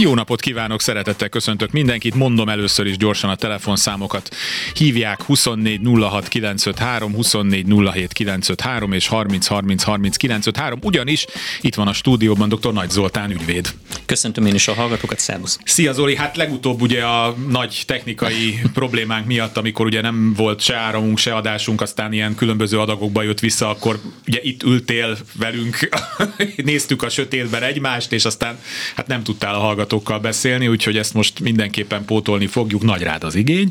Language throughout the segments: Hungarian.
Jó napot kívánok, szeretettel köszöntök mindenkit. Mondom először is gyorsan a telefonszámokat. Hívják 24 06 953, 24 07 953 és 30 30 30 953. Ugyanis itt van a stúdióban dr. Nagy Zoltán ügyvéd. Köszöntöm én is a hallgatókat, szervusz! Szia Zoli, hát legutóbb ugye a nagy technikai problémánk miatt, amikor ugye nem volt se áramunk, se adásunk, aztán ilyen különböző adagokba jött vissza, akkor ugye itt ültél velünk, néztük a sötétben egymást, és aztán hát nem tudtál a hallgatókkal beszélni, úgyhogy ezt most mindenképpen pótolni fogjuk, nagy rád az igény.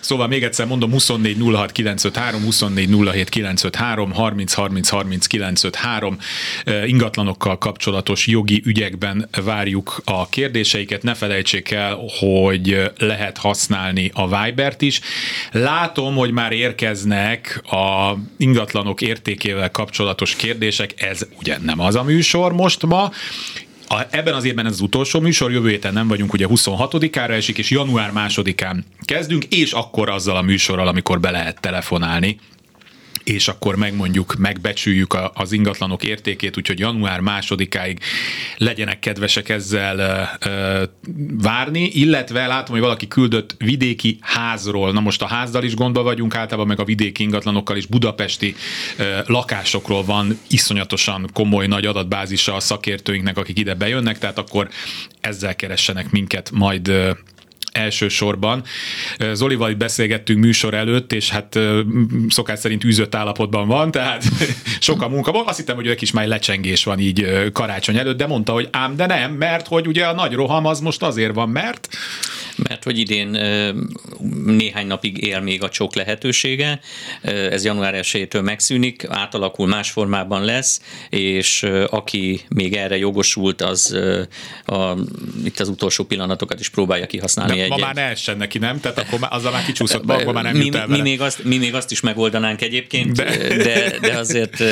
Szóval még egyszer mondom, 24 06 953, 24 07 953, 30 30 30 953 ingatlanokkal kapcsolatos jogi ügyekben várjuk a kérdéseiket, ne felejtsék el, hogy lehet használni a Vibert is. Látom, hogy már érkeznek a ingatlanok értékével kapcsolatos kérdések, ez ugye nem az a műsor most ma, a, ebben az évben ez az utolsó műsor, jövő héten nem vagyunk, ugye 26-ára esik, és január másodikán kezdünk, és akkor azzal a műsorral, amikor be lehet telefonálni és akkor megmondjuk, megbecsüljük az ingatlanok értékét, úgyhogy január másodikáig legyenek kedvesek ezzel várni, illetve látom, hogy valaki küldött vidéki házról, na most a házdal is gondba vagyunk, általában meg a vidéki ingatlanokkal is budapesti lakásokról van iszonyatosan komoly nagy adatbázisa a szakértőinknek, akik ide bejönnek, tehát akkor ezzel keressenek minket majd elsősorban. Zolival itt beszélgettünk műsor előtt, és hát szokás szerint űzött állapotban van, tehát sok a munka. Azt hittem, hogy egy kis már lecsengés van így karácsony előtt, de mondta, hogy ám, de nem, mert hogy ugye a nagy roham az most azért van, mert mert hogy idén néhány napig él még a csok lehetősége, ez január 1 megszűnik, átalakul, más formában lesz, és aki még erre jogosult, az a, itt az utolsó pillanatokat is próbálja kihasználni. De ma már ne essen neki, nem? Tehát akkor már, azzal már kicsúszott, ma, már nem mi, jut el mi, még azt, mi még azt is megoldanánk egyébként, de, de, de azért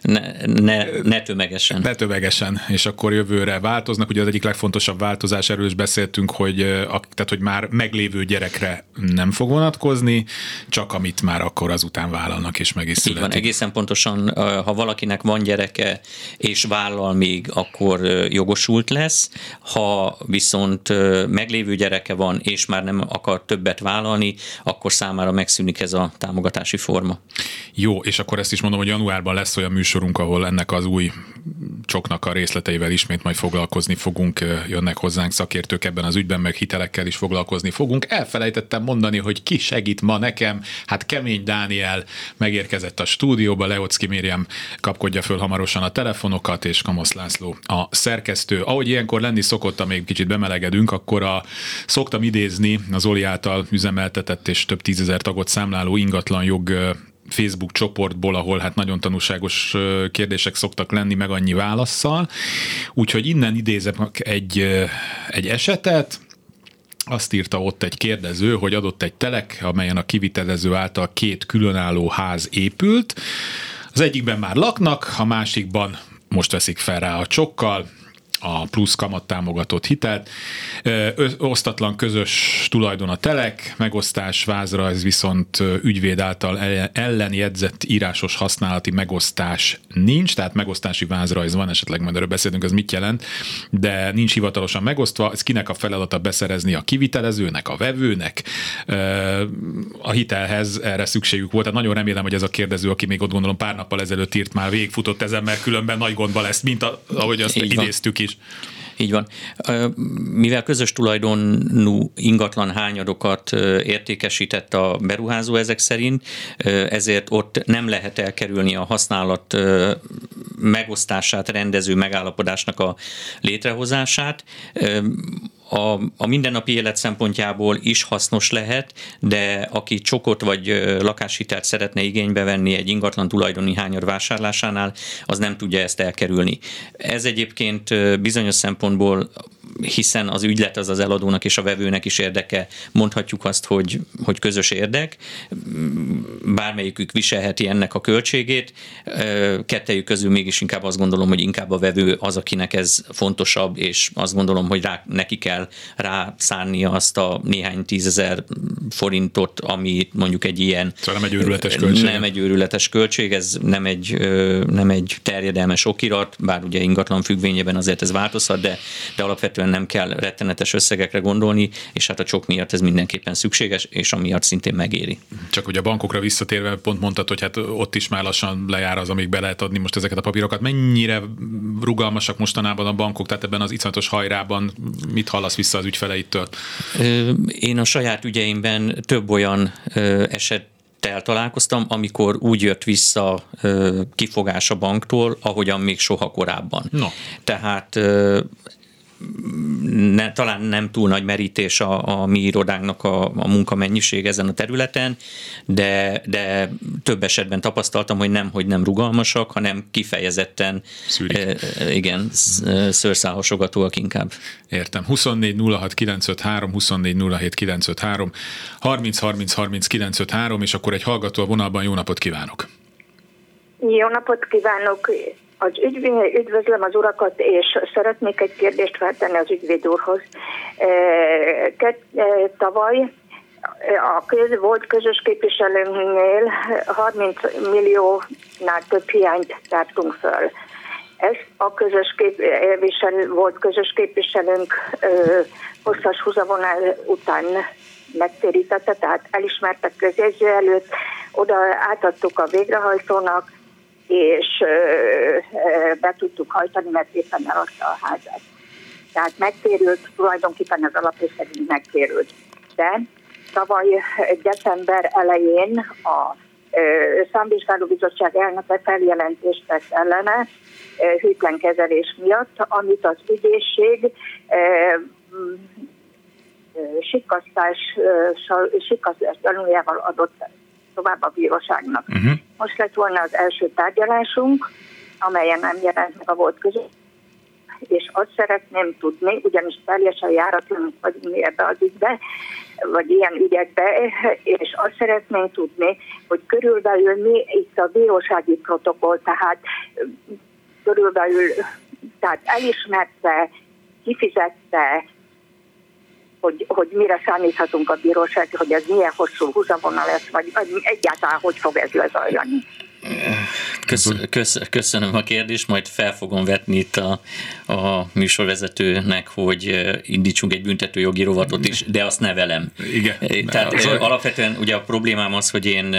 ne, ne, ne tömegesen. Ne tömegesen, és akkor jövőre változnak. Ugye az egyik legfontosabb változás, erről is beszéltünk, hogy a, tehát hogy már meglévő gyerekre nem fog vonatkozni, csak amit már akkor azután vállalnak és meg is születik. Így van, egészen pontosan, ha valakinek van gyereke és vállal még, akkor jogosult lesz, ha viszont meglévő gyereke van és már nem akar többet vállalni, akkor számára megszűnik ez a támogatási forma. Jó, és akkor ezt is mondom, hogy januárban lesz olyan műsorunk, ahol ennek az új csoknak a részleteivel ismét majd foglalkozni fogunk, jönnek hozzánk szakértők ebben az ügyben, meg hitelekkel is foglalkozni fogunk. Elfelejtettem mondani, hogy ki segít ma nekem, hát Kemény Dániel megérkezett a stúdióba, Leocki Miriam kapkodja föl hamarosan a telefonokat, és Kamasz László a szerkesztő. Ahogy ilyenkor lenni szokott, amíg kicsit bemelegedünk, akkor a, szoktam idézni az Oli által üzemeltetett és több tízezer tagot számláló ingatlan jog Facebook csoportból, ahol hát nagyon tanulságos kérdések szoktak lenni, meg annyi válaszsal. Úgyhogy innen idézek egy, egy esetet, azt írta ott egy kérdező, hogy adott egy telek, amelyen a kivitelező által két különálló ház épült. Az egyikben már laknak, a másikban most veszik fel rá a csokkal, a plusz kamat támogatott hitelt. Osztatlan közös tulajdon a telek, megosztás, vázrajz viszont ügyvéd által ellenjegyzett írásos használati megosztás nincs, tehát megosztási vázrajz van, esetleg majd erről beszélünk, ez mit jelent, de nincs hivatalosan megosztva, ez kinek a feladata beszerezni a kivitelezőnek, a vevőnek, a hitelhez erre szükségük volt. Tehát nagyon remélem, hogy ez a kérdező, aki még ott gondolom pár nappal ezelőtt írt, már végigfutott ezen, mert különben nagy gondba lesz, mint a, ahogy azt Így idéztük van. is. Így van. Mivel közös tulajdonú ingatlan hányadokat értékesített a beruházó ezek szerint, ezért ott nem lehet elkerülni a használat megosztását rendező megállapodásnak a létrehozását a, a mindennapi élet szempontjából is hasznos lehet, de aki csokot vagy lakáshitelt szeretne igénybe venni egy ingatlan tulajdoni hányar vásárlásánál, az nem tudja ezt elkerülni. Ez egyébként bizonyos szempontból hiszen az ügylet az az eladónak és a vevőnek is érdeke, mondhatjuk azt, hogy, hogy közös érdek, bármelyikük viselheti ennek a költségét, kettejük közül mégis inkább azt gondolom, hogy inkább a vevő az, akinek ez fontosabb, és azt gondolom, hogy rá neki kell rászánnia azt a néhány tízezer forintot, ami mondjuk egy ilyen... Szóval nem egy őrületes költség. Nem egy őrületes költség, ez nem egy, nem egy terjedelmes okirat, bár ugye ingatlan függvényében azért ez változhat, de, de alapvetően nem kell rettenetes összegekre gondolni, és hát a csok miatt ez mindenképpen szükséges, és amiatt szintén megéri. Csak hogy a bankokra visszatérve pont mondtad, hogy hát ott is már lassan lejár az, amíg be lehet adni most ezeket a papírokat. Mennyire rugalmasak mostanában a bankok, tehát ebben az iszonyatos hajrában mit hallasz vissza az ügyfeleittől? Én a saját ügyeimben több olyan eset találkoztam, amikor úgy jött vissza kifogás a banktól, ahogyan még soha korábban. No. Tehát ne, talán nem túl nagy merítés a, a mi irodánknak a, a munkamennyiség ezen a területen, de, de több esetben tapasztaltam, hogy nem, hogy nem rugalmasak, hanem kifejezetten e, igen, szőrszálhasogatóak inkább. Értem. 24 06 953, 24 07 953, 30 30 30 953, és akkor egy hallgató a vonalban. Jó napot kívánok! Jó napot kívánok! Az ügyvéd, üdvözlöm az urakat, és szeretnék egy kérdést feltenni az ügyvéd úrhoz. E, tavaly a köz, volt közös képviselőnknél 30 milliónál több hiányt tártunk föl. Ezt a közös képviselő, volt közös képviselőnk hosszas húzavonál után megtérítette, tehát elismertek közjegyző előtt, oda átadtuk a végrehajtónak, és be tudtuk hajtani, mert éppen eladta a házat. Tehát megtérült, tulajdonképpen az alaprészszerű megtérült. De tavaly december elején a Számvizsgáló Bizottság elnöke feljelentést tett ellene hűtlen kezelés miatt, amit az ügyészség sikasztás, sikasztás gyanújával adott tovább a bíróságnak. Uh-huh. Most lett volna az első tárgyalásunk, amelyen nem jelent meg a volt között, és azt szeretném tudni, ugyanis teljesen járatlanul vagyunk ebbe az ügybe, vagy ilyen ügyekbe, és azt szeretném tudni, hogy körülbelül mi itt a bírósági protokoll, tehát körülbelül tehát elismerte, kifizette, hogy, hogy mire számíthatunk a bíróság, hogy ez milyen hosszú húzavona lesz, vagy, egyáltalán hogy fog ez lezajlani. Kösz, kösz, köszönöm a kérdést, majd fel fogom vetni itt a, a műsorvezetőnek, hogy indítsunk egy büntetőjogi rovatot is, de azt nevelem. Igen. Tehát az alapvetően ugye a problémám az, hogy én,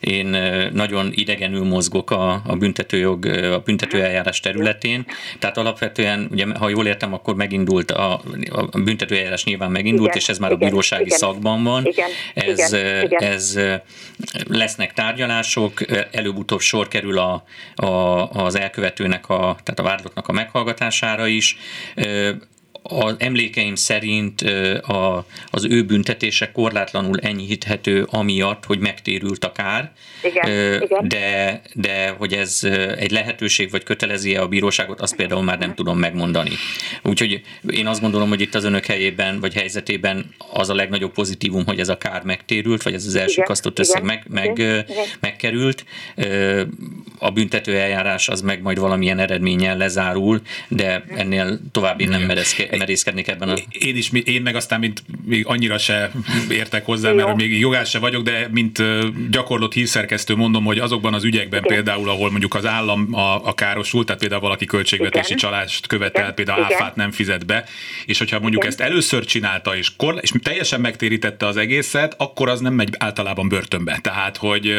én nagyon idegenül mozgok a, a büntetőjog, a büntetőeljárás területén, tehát alapvetően, ugye, ha jól értem, akkor megindult a, a büntetőeljárás nyilván megindult, igen, és ez már igen, a bírósági igen, szakban van. Igen, ez, igen, igen. ez lesznek tárgyalások, előbb-utóbb sor kerül a, a, az elkövetőnek, a, tehát a vádlottnak a meghallgatására is az emlékeim szerint a, az ő büntetése korlátlanul enyhíthető amiatt, hogy megtérült a kár, igen, igen. De, de hogy ez egy lehetőség, vagy kötelezi a bíróságot, azt például már nem tudom megmondani. Úgyhogy én azt gondolom, hogy itt az önök helyében, vagy helyzetében az a legnagyobb pozitívum, hogy ez a kár megtérült, vagy ez az elsőkasztott összeg meg, meg, igen. megkerült. A büntető eljárás az meg majd valamilyen eredménnyel lezárul, de ennél tovább én nem merezke, merészkednék ebben a... Én is, én meg aztán, mint még annyira se értek hozzá, mert még jogás se vagyok, de mint gyakorlott hírszerkesztő mondom, hogy azokban az ügyekben Igen. például, ahol mondjuk az állam a, a károsult, tehát például valaki költségvetési Igen. csalást követel, Igen. például Igen. áfát nem fizet be, és hogyha mondjuk Igen. ezt először csinálta, és, kor, és teljesen megtérítette az egészet, akkor az nem megy általában börtönbe. Tehát, hogy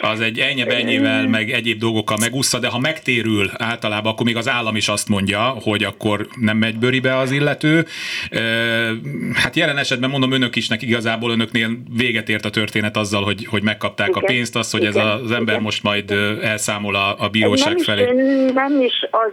az egy ennyi meg egyéb dolgokkal megúszza, de ha megtérül általában, akkor még az állam is azt mondja, hogy akkor nem megy bőribe az illető. Hát jelen esetben mondom önök isnek igazából önöknél véget ért a történet azzal, hogy, hogy megkapták igen, a pénzt, az, hogy igen, ez az ember igen, most majd elszámol a, a bíróság nem felé. Is, nem is az,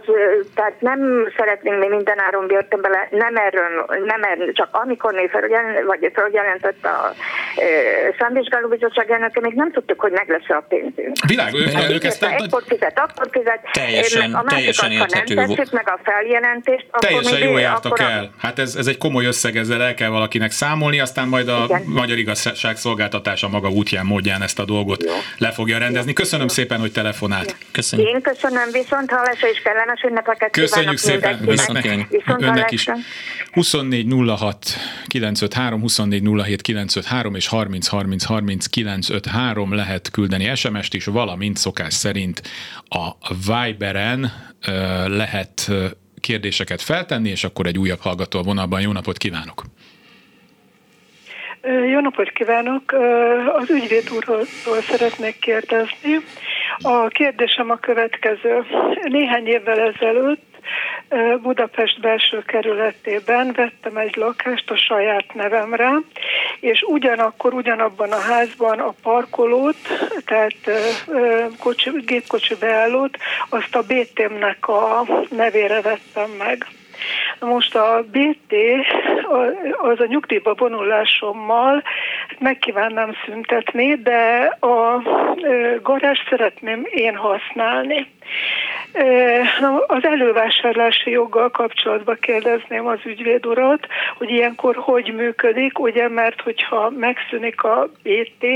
tehát nem szeretnénk mi minden áron bele, nem erről, nem erről, csak amikor mi felügyel, vagy feljelentett a e, bizottság elnöke, még nem tudtuk, hogy meg lesz a pénzünk. Világ, ők, hát, ők ezt... Ekkor fizet, akkor fizet. Teljesen, a teljesen ha nem tesszük meg a feljelentést, teljesen akkor jó akkor el? Hát ez, ez egy komoly összeg, ezzel el kell valakinek számolni, aztán majd a Igen. Magyar Igazságszolgáltatása maga útján, módján ezt a dolgot Jó. le fogja rendezni. Köszönöm Jó. szépen, hogy telefonált. Köszönjük. Én köszönöm, viszont hallásra és kellemes ünnepeket Köszönjük szépen önnek, önnek is. 24 06 953, 24 07 953 és 30 30 30 953 lehet küldeni SMS-t is, valamint szokás szerint a Viberen lehet kérdéseket feltenni, és akkor egy újabb hallgató a vonalban. Jó napot kívánok! Jó napot kívánok! Az ügyvéd úrról szeretnék kérdezni. A kérdésem a következő. Néhány évvel ezelőtt Budapest belső kerületében vettem egy lakást a saját nevemre, és ugyanakkor ugyanabban a házban a parkolót, tehát kocsi, gépkocsi beállót, azt a BT-nek a nevére vettem meg. Most a BT az a nyugdíjba vonulásommal megkívánnám szüntetni, de a garázs szeretném én használni. Az elővásárlási joggal kapcsolatban kérdezném az ügyvéd urat, hogy ilyenkor hogy működik, ugye, mert hogyha megszűnik a BT,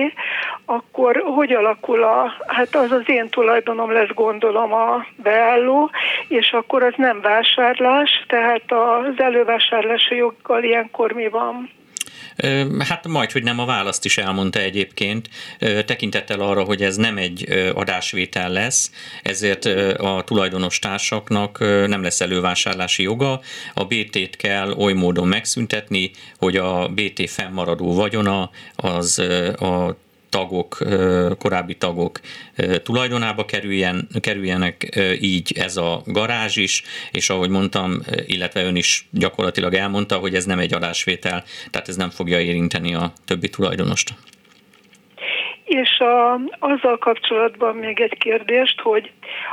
akkor hogy alakul a, hát az az én tulajdonom lesz gondolom a beálló, és akkor az nem vásárlás, tehát az elővásárlási joggal ilyenkor mi van? Hát majd, hogy nem a választ is elmondta egyébként, tekintettel arra, hogy ez nem egy adásvétel lesz, ezért a tulajdonos társaknak nem lesz elővásárlási joga, a BT-t kell oly módon megszüntetni, hogy a BT fennmaradó vagyona az a tagok, korábbi tagok tulajdonába kerüljen, kerüljenek így ez a garázs is, és ahogy mondtam, illetve ön is gyakorlatilag elmondta, hogy ez nem egy adásvétel, tehát ez nem fogja érinteni a többi tulajdonost. És a, azzal kapcsolatban még egy kérdést, hogy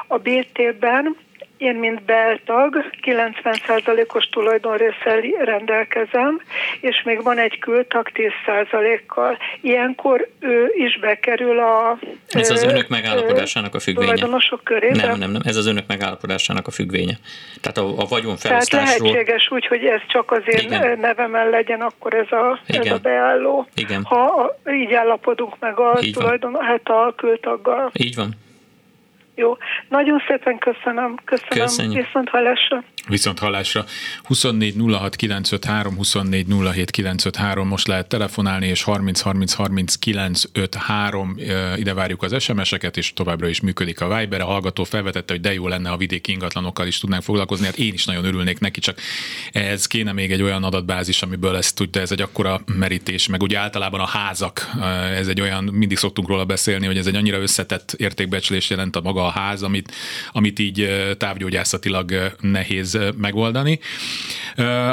a BT-ben én, mint beltag, 90%-os tulajdonrészsel rendelkezem, és még van egy kültag 10%-kal. Ilyenkor ő is bekerül a... Ez az önök megállapodásának a függvénye. Tulajdonosok körébe? Nem, nem, nem, ez az önök megállapodásának a függvénye. Tehát a, a vagyonfelosztásról... Tehát lehetséges úgy, hogy ez csak az én Igen. nevemen legyen, akkor ez a, Igen. ez a beálló. Igen. Ha így állapodunk meg a így tulajdon, hát a kültaggal. Így van. Jó, nagyon szépen köszönöm. Köszönöm. Köszönjük. Viszont hallásra. Viszont hallásra. 24 06 953, 24 07 953, most lehet telefonálni, és 30 30 30 953, ide várjuk az SMS-eket, és továbbra is működik a Viber. A hallgató felvetette, hogy de jó lenne, a vidéki ingatlanokkal is tudnánk foglalkozni, hát én is nagyon örülnék neki, csak ez kéne még egy olyan adatbázis, amiből ezt tudja, ez egy akkora merítés, meg ugye általában a házak, ez egy olyan, mindig szoktunk róla beszélni, hogy ez egy annyira összetett értékbecslés jelent a maga a ház, amit, amit így távgyógyászatilag nehéz megoldani.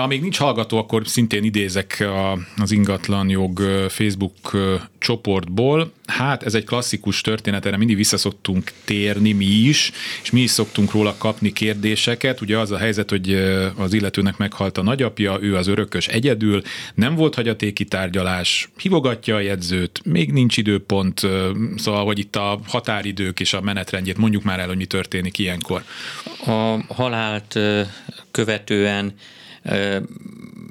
Amíg nincs hallgató, akkor szintén idézek az ingatlan jog Facebook csoportból. Hát ez egy klasszikus történet, erre mindig visszaszoktunk térni mi is, és mi is szoktunk róla kapni kérdéseket. Ugye az a helyzet, hogy az illetőnek meghalt a nagyapja, ő az örökös egyedül, nem volt hagyatéki tárgyalás, hívogatja a jegyzőt, még nincs időpont, szóval, hogy itt a határidők és a menetrendjét mondjuk már el, hogy mi történik ilyenkor. A halált követően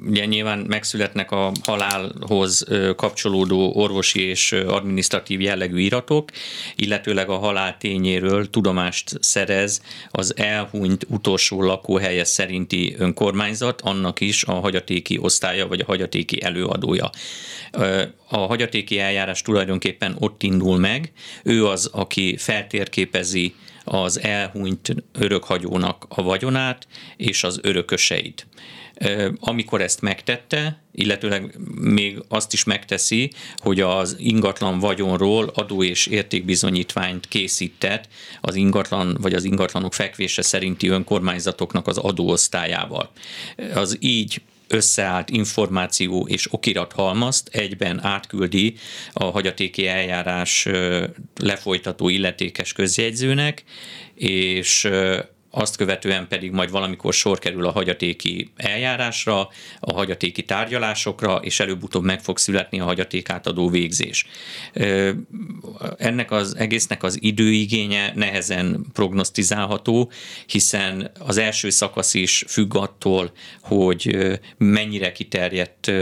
ugye nyilván megszületnek a halálhoz kapcsolódó orvosi és adminisztratív jellegű iratok, illetőleg a halál tényéről tudomást szerez az elhunyt utolsó lakóhelye szerinti önkormányzat, annak is a hagyatéki osztálya vagy a hagyatéki előadója. A hagyatéki eljárás tulajdonképpen ott indul meg, ő az, aki feltérképezi az elhunyt örökhagyónak a vagyonát és az örököseit. Amikor ezt megtette, illetőleg még azt is megteszi, hogy az ingatlan vagyonról adó és értékbizonyítványt készített az ingatlan vagy az ingatlanok fekvése szerinti önkormányzatoknak az adóosztályával. Az így összeállt információ és okirat halmazt egyben átküldi a hagyatéki eljárás lefolytató illetékes közjegyzőnek, és azt követően pedig majd valamikor sor kerül a hagyatéki eljárásra, a hagyatéki tárgyalásokra, és előbb-utóbb meg fog születni a hagyatékátadó végzés. ennek az egésznek az időigénye nehezen prognosztizálható, hiszen az első szakasz is függ attól, hogy mennyire kiterjedt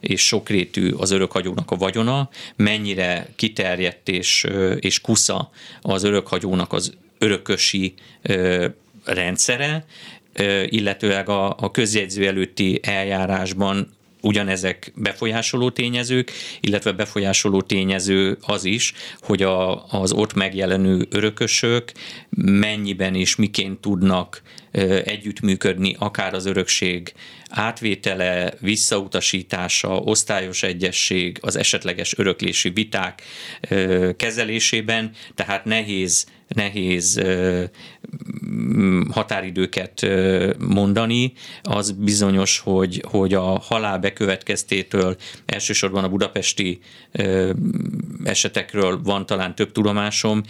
és sokrétű az örökhagyónak a vagyona, mennyire kiterjedt és, és kusza az örökhagyónak az örökösi rendszere, illetőleg a, a közjegyző előtti eljárásban ugyanezek befolyásoló tényezők, illetve befolyásoló tényező az is, hogy a, az ott megjelenő örökösök mennyiben és miként tudnak együttműködni, akár az örökség átvétele, visszautasítása, osztályos egyesség, az esetleges öröklési viták kezelésében, tehát nehéz nehéz határidőket mondani. Az bizonyos, hogy, hogy a halál bekövetkeztétől elsősorban a budapesti esetekről van talán több tudomásom,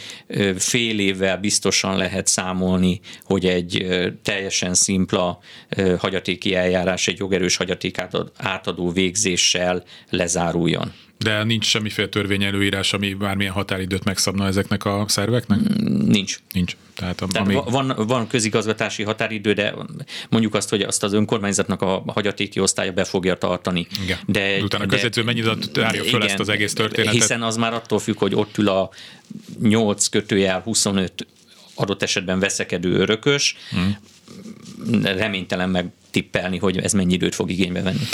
fél évvel biztosan lehet számolni, hogy egy teljesen szimpla hagyatéki eljárás egy jogerős hagyatékát átadó végzéssel lezáruljon. De nincs semmiféle törvény előírás, ami bármilyen határidőt megszabna ezeknek a szerveknek? Nincs. Nincs. Tehát, a, Tehát ami... van, van közigazgatási határidő, de mondjuk azt, hogy azt az önkormányzatnak a hagyatéki osztálya be fogja tartani. Igen. De, Utána a közjegyző mennyit tárja föl igen, ezt az egész történetet? Hiszen az már attól függ, hogy ott ül a 8 kötőjel 25 adott esetben veszekedő örökös. Hmm. Reménytelen megtippelni, hogy ez mennyi időt fog igénybe venni.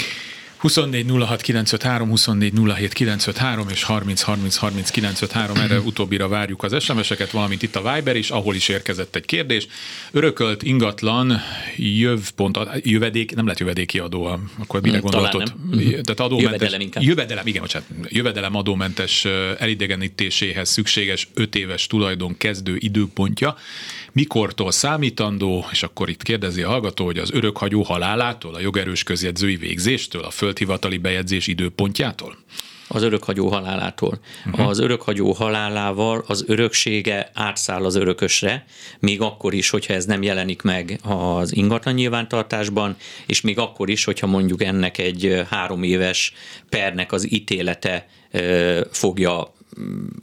24 06 953, 24 07 953 és 30 30 30 953, erre utóbbira várjuk az SMS-eket, valamint itt a Viber is, ahol is érkezett egy kérdés. Örökölt ingatlan jöv pont, jövedék, nem lehet jövedéki adó, akkor mire gondoltod? Tehát adómentes, jövedelem inkább. Jövedelem, igen, bocsánat, jövedelem adómentes elidegenítéséhez szükséges 5 éves tulajdon kezdő időpontja. Mikortól számítandó, és akkor itt kérdezi a hallgató, hogy az örökhagyó halálától, a jogerős közjegyzői végzéstől, a földhivatali bejegyzés időpontjától? az örökhagyó halálától. Uh-huh. Az örökhagyó halálával az öröksége átszáll az örökösre, még akkor is, hogyha ez nem jelenik meg az ingatlan nyilvántartásban, és még akkor is, hogyha mondjuk ennek egy három éves pernek az ítélete fogja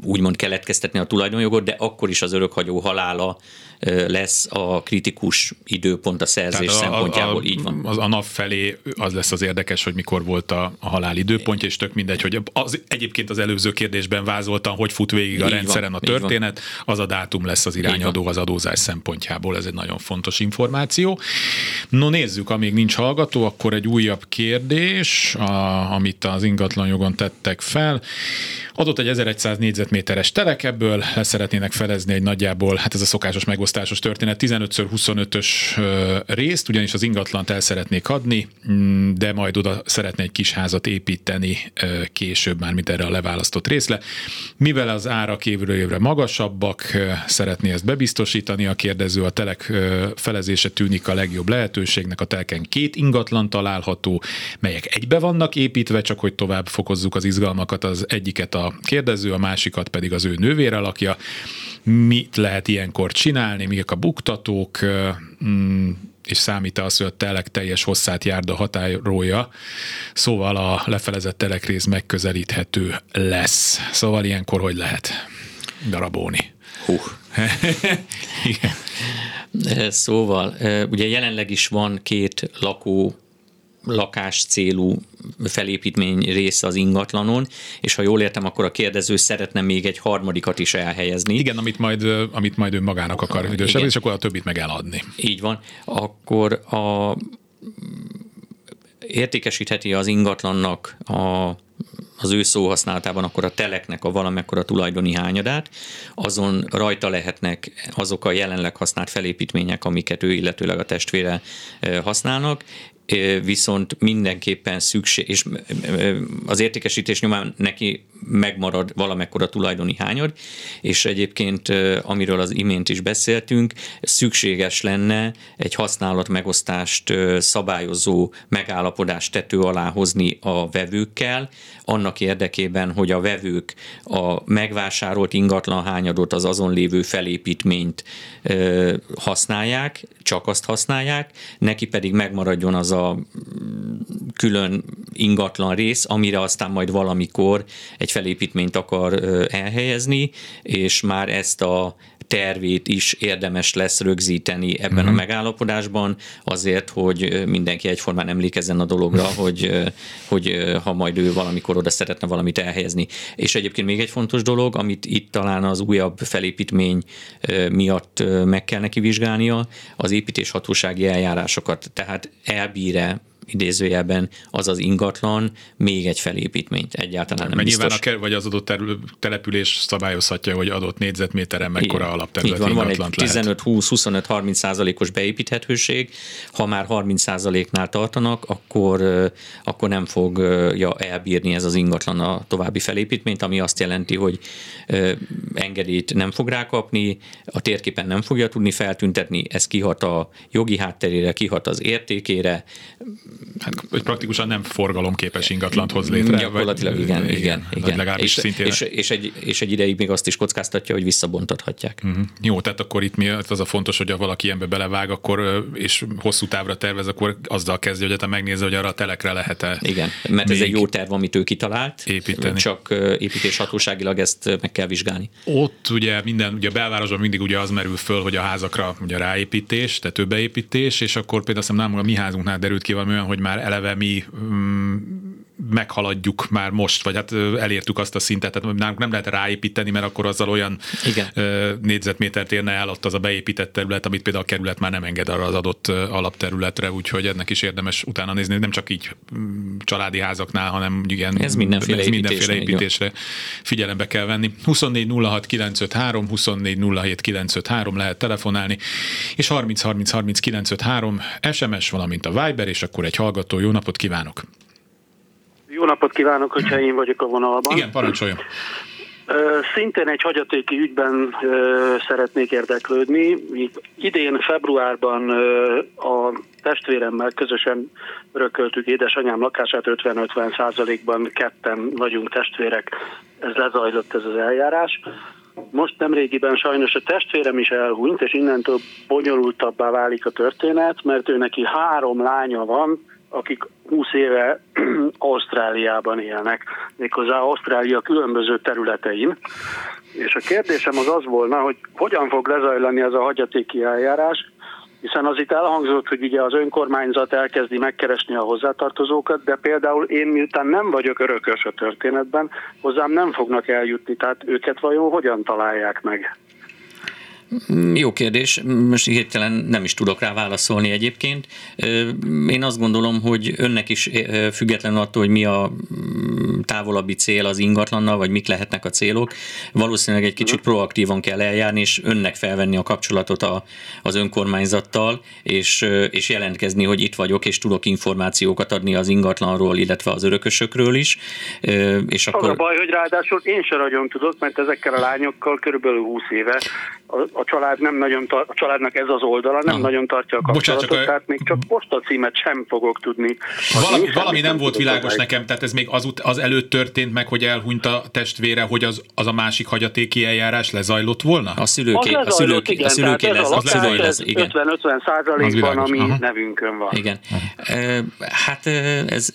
úgymond keletkeztetni a tulajdonjogot, de akkor is az örökhagyó halála lesz a kritikus időpont a szerzés Tehát szempontjából, a, a, így van. Az a nap felé az lesz az érdekes, hogy mikor volt a, a halál időpontja, és tök mindegy, hogy az, egyébként az előző kérdésben vázoltam, hogy fut végig a így rendszeren van, a történet, az a dátum lesz az irányadó az adózás szempontjából, ez egy nagyon fontos információ. No nézzük, amíg nincs hallgató, akkor egy újabb kérdés, a, amit az ingatlan jogon tettek fel. Adott egy 1100 négyzetméteres telek, ebből leszeretnének felezni egy nagyjából, hát ez a szokásos megosztásos történet, 15x25-ös részt, ugyanis az ingatlant el szeretnék adni, mm, de majd oda szeretne egy kis házat építeni később, már mint erre a leválasztott részle. Mivel az árak évről évre magasabbak, szeretné ezt bebiztosítani a kérdező, a telek felezése tűnik a legjobb lehetőségnek, a telken két ingatlan található, melyek egybe vannak építve, csak hogy tovább fokozzuk az izgalmakat, az egyiket a kérdező, a másikat pedig az ő nővére alakja. Mit lehet ilyenkor csinálni, mik a buktatók, mm, és számít az, hogy a telek teljes hosszát járda határója, szóval a lefelezett telekrész megközelíthető lesz. Szóval ilyenkor hogy lehet darabolni? Hú. Igen. Szóval, ugye jelenleg is van két lakó lakás célú felépítmény része az ingatlanon, és ha jól értem, akkor a kérdező szeretne még egy harmadikat is elhelyezni. Igen, amit majd, amit majd ő magának akar idősebb, és akkor a többit meg eladni. Így van. Akkor a értékesítheti az ingatlannak a az ő szóhasználatában akkor a teleknek a valamekkora tulajdoni hányadát, azon rajta lehetnek azok a jelenleg használt felépítmények, amiket ő illetőleg a testvére használnak, viszont mindenképpen szükség, és az értékesítés nyomán neki megmarad valamekkora tulajdoni hányad, és egyébként, amiről az imént is beszéltünk, szükséges lenne egy használat megosztást szabályozó megállapodást tető alá hozni a vevőkkel, annak érdekében, hogy a vevők a megvásárolt ingatlan hányadot, az azon lévő felépítményt használják, csak azt használják, neki pedig megmaradjon az a külön ingatlan rész, amire aztán majd valamikor egy egy felépítményt akar elhelyezni, és már ezt a tervét is érdemes lesz rögzíteni ebben uh-huh. a mhm. megállapodásban, azért, hogy mindenki egyformán emlékezzen a dologra, hogy, hogy ha majd ő valamikor oda szeretne valamit elhelyezni. És egyébként még egy fontos dolog, amit itt talán az újabb felépítmény miatt meg kell neki vizsgálnia, az építéshatósági eljárásokat. Tehát elbíre idézőjelben az az ingatlan még egy felépítményt egyáltalán nem Mert biztos. nyilván a, vagy az adott település szabályozhatja, hogy adott négyzetméteren mekkora alapterület van, van egy 15-20-25-30 százalékos beépíthetőség, ha már 30 százaléknál tartanak, akkor, akkor nem fogja elbírni ez az ingatlan a további felépítményt, ami azt jelenti, hogy engedélyt nem fog rákapni, a térképen nem fogja tudni feltüntetni, ez kihat a jogi hátterére, kihat az értékére, hát, hogy praktikusan nem forgalomképes ingatlant hoz létre. Gyakorlatilag vagy, igen, igen, igen. igen. Legalábbis és, szintén. És, és, egy, és egy ideig még azt is kockáztatja, hogy visszabontathatják. Uh-huh. Jó, tehát akkor itt mi az a fontos, hogy ha valaki ebbe belevág, akkor és hosszú távra tervez, akkor azzal kezdje, hogy te megnézze, hogy arra a telekre lehet-e. Igen, mert ez egy jó terv, amit ő kitalált, építeni. csak építéshatóságilag ezt meg kell vizsgálni. Ott ugye minden, ugye a belvárosban mindig ugye az merül föl, hogy a házakra ugye ráépítés, tetőbeépítés, és akkor például azt hiszem, nem a mi házunknál derült ki valami olyan, hogy már eleve mi mm, meghaladjuk már most, vagy hát elértük azt a szintet, tehát nálunk nem lehet ráépíteni, mert akkor azzal olyan Igen. négyzetmétert érne el ott az a beépített terület, amit például a kerület már nem enged arra az adott alapterületre, úgyhogy ennek is érdemes utána nézni, nem csak így mm, családi házaknál, hanem igen, ez mindenféle, ez mindenféle építésre figyelembe kell venni. 24 06 953, 24 07 953 lehet telefonálni, és 30 30 30 953 SMS, valamint a Viber, és akkor egy hallgató. Jó napot kívánok! Jó napot kívánok, hogyha én vagyok a vonalban. Igen, parancsoljon. Szintén egy hagyatéki ügyben szeretnék érdeklődni. Idén februárban a testvéremmel közösen örököltük édesanyám lakását 50-50 százalékban, ketten vagyunk testvérek, ez lezajlott ez az eljárás. Most nemrégiben sajnos a testvérem is elhunyt, és innentől bonyolultabbá válik a történet, mert ő neki három lánya van, akik 20 éve Ausztráliában élnek, méghozzá Ausztrália különböző területein. És a kérdésem az az volna, hogy hogyan fog lezajlani ez a hagyatéki eljárás, hiszen az itt elhangzott, hogy ugye az önkormányzat elkezdi megkeresni a hozzátartozókat, de például én miután nem vagyok örökös a történetben, hozzám nem fognak eljutni, tehát őket vajon hogyan találják meg? Jó kérdés, most hirtelen nem is tudok rá válaszolni egyébként. Én azt gondolom, hogy önnek is függetlenül attól, hogy mi a mm, távolabbi cél az ingatlannal, vagy mik lehetnek a célok, valószínűleg egy kicsit proaktívan kell eljárni, és önnek felvenni a kapcsolatot a, az önkormányzattal, és, és jelentkezni, hogy itt vagyok, és tudok információkat adni az ingatlanról, illetve az örökösökről is. És akkor... Az a baj, hogy ráadásul én sem nagyon tudok, mert ezekkel a lányokkal körülbelül 20 éve a család nem nagyon tar- a családnak ez az oldala nem Aha. nagyon tartja a kapcsolatot, Bocsánat, tehát még csak postacímet sem fogok tudni. Valami, valami nem volt világos meg. nekem, tehát ez még az, az előtt történt meg, hogy elhunyt a testvére, hogy az, az a másik hagyatéki eljárás lezajlott volna? A szülőké, a szülőké, igen, a szülőké lesz, a szülőké lesz, igen. 50-50 százalékban, ami Aha. nevünkön van. Igen. Hát ez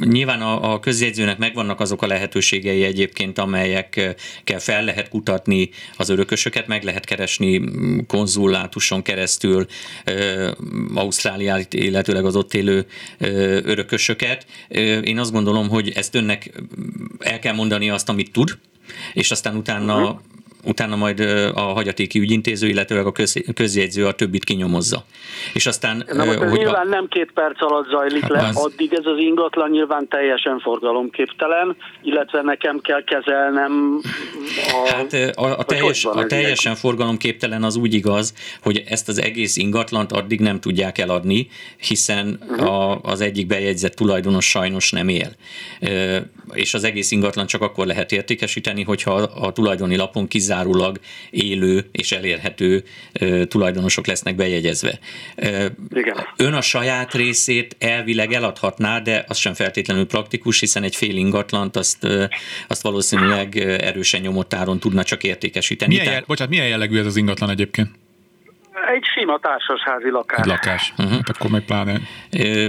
nyilván a, a közjegyzőnek megvannak azok a lehetőségei egyébként, amelyekkel fel lehet kutatni az örökösöket, meg lehet keresni konzulátuson keresztül Ausztráliát, illetőleg az ott élő örökösöket. Én azt gondolom, hogy ezt önnek el kell mondani azt, amit tud, és aztán utána uh-huh utána majd a hagyatéki ügyintéző, illetőleg a köz, közjegyző a többit kinyomozza. És aztán... Na most ez hogy nyilván a... nem két perc alatt zajlik le, az... addig ez az ingatlan nyilván teljesen forgalomképtelen, illetve nekem kell kezelnem a... Hát a, a, teljes, a teljesen forgalomképtelen az úgy igaz, hogy ezt az egész ingatlant addig nem tudják eladni, hiszen uh-huh. a, az egyik bejegyzett tulajdonos sajnos nem él. És az egész ingatlan csak akkor lehet értékesíteni, hogyha a tulajdoni lapon kizárólag kizárólag élő és elérhető tulajdonosok lesznek bejegyezve. Igen. Ön a saját részét elvileg eladhatná, de az sem feltétlenül praktikus, hiszen egy fél ingatlant azt, azt valószínűleg erősen nyomott áron tudna csak értékesíteni. Milyen, jel, bocsánat, milyen jellegű ez az ingatlan egyébként? Egy sima társasházi lakás. Egy lakás. Uh-huh. Akkor meg pláne.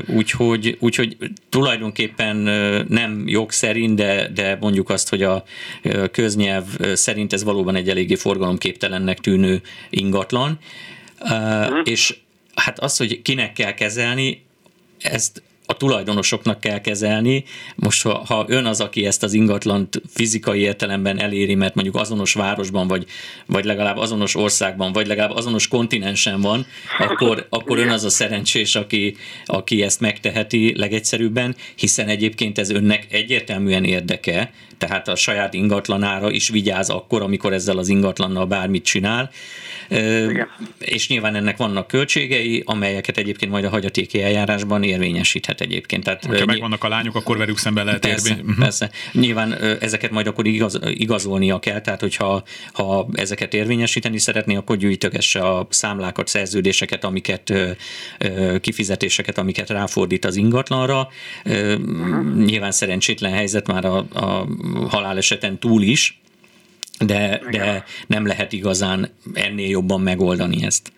Úgyhogy, úgyhogy tulajdonképpen nem jog szerint, de, de mondjuk azt, hogy a köznyelv szerint ez valóban egy eléggé forgalomképtelennek tűnő ingatlan. Uh-huh. És hát az, hogy kinek kell kezelni, ezt a tulajdonosoknak kell kezelni. Most, ha, ha ön az, aki ezt az ingatlant fizikai értelemben eléri, mert mondjuk azonos városban, vagy, vagy legalább azonos országban, vagy legalább azonos kontinensen van, akkor, akkor ön az a szerencsés, aki, aki ezt megteheti legegyszerűbben, hiszen egyébként ez önnek egyértelműen érdeke, tehát a saját ingatlanára is vigyáz akkor, amikor ezzel az ingatlannal bármit csinál. Igen. És nyilván ennek vannak költségei, amelyeket egyébként majd a hagyatéki eljárásban érvényesíthet egyébként. Tehát, ha megvannak a lányok, akkor velük szemben lehet persze, érvény. Uh-huh. Persze. Nyilván ezeket majd akkor igaz, igazolnia kell, tehát hogyha ha ezeket érvényesíteni szeretné, akkor gyűjtögesse a számlákat, szerződéseket, amiket kifizetéseket, amiket ráfordít az ingatlanra. Nyilván szerencsétlen helyzet már a, a haláleseten túl is, de, de nem lehet igazán ennél jobban megoldani ezt.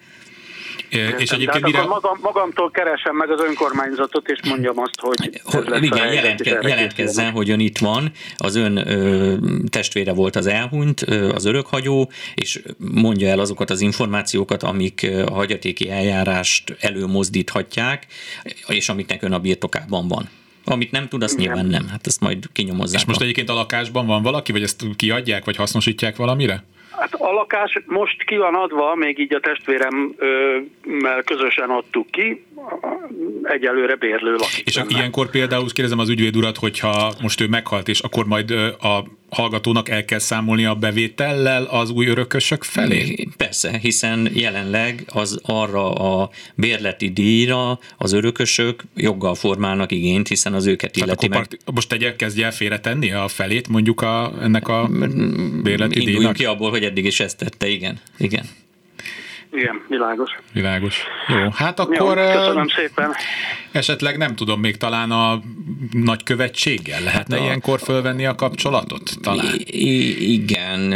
É, és egyébként mire... magam, magamtól keresem meg az önkormányzatot, és mondjam azt, hogy... hogy igen, jelentke, jelentkezzen, hogy ön itt van, az ön ö, testvére volt az elhunyt, ö, az örökhagyó, és mondja el azokat az információkat, amik a hagyatéki eljárást előmozdíthatják, és amiknek ön a birtokában van. Amit nem tud, azt Igen. nyilván nem. Hát ezt majd kinyomozzák. És most egyébként a lakásban van valaki, vagy ezt kiadják, vagy hasznosítják valamire? Hát a lakás most ki van adva, még így a testvéremmel közösen adtuk ki, egyelőre bérlő lakás. És ilyenkor például kérdezem az ügyvéd urat, hogyha most ő meghalt, és akkor majd a hallgatónak el kell számolni a bevétellel az új örökösök felé? Persze, hiszen jelenleg az arra a bérleti díjra az örökösök joggal formálnak igényt, hiszen az őket illeti meg. Part, most tegye, kezdje el félretenni a felét mondjuk a, ennek a bérleti Induljunk díjnak? ki abból, hogy eddig is ezt tette, igen. igen. Igen, világos. Világos. Jó, hát akkor... Jó, köszönöm szépen. Esetleg nem tudom, még talán a nagykövetséggel lehetne a... ilyenkor fölvenni a kapcsolatot? Talán. I- igen,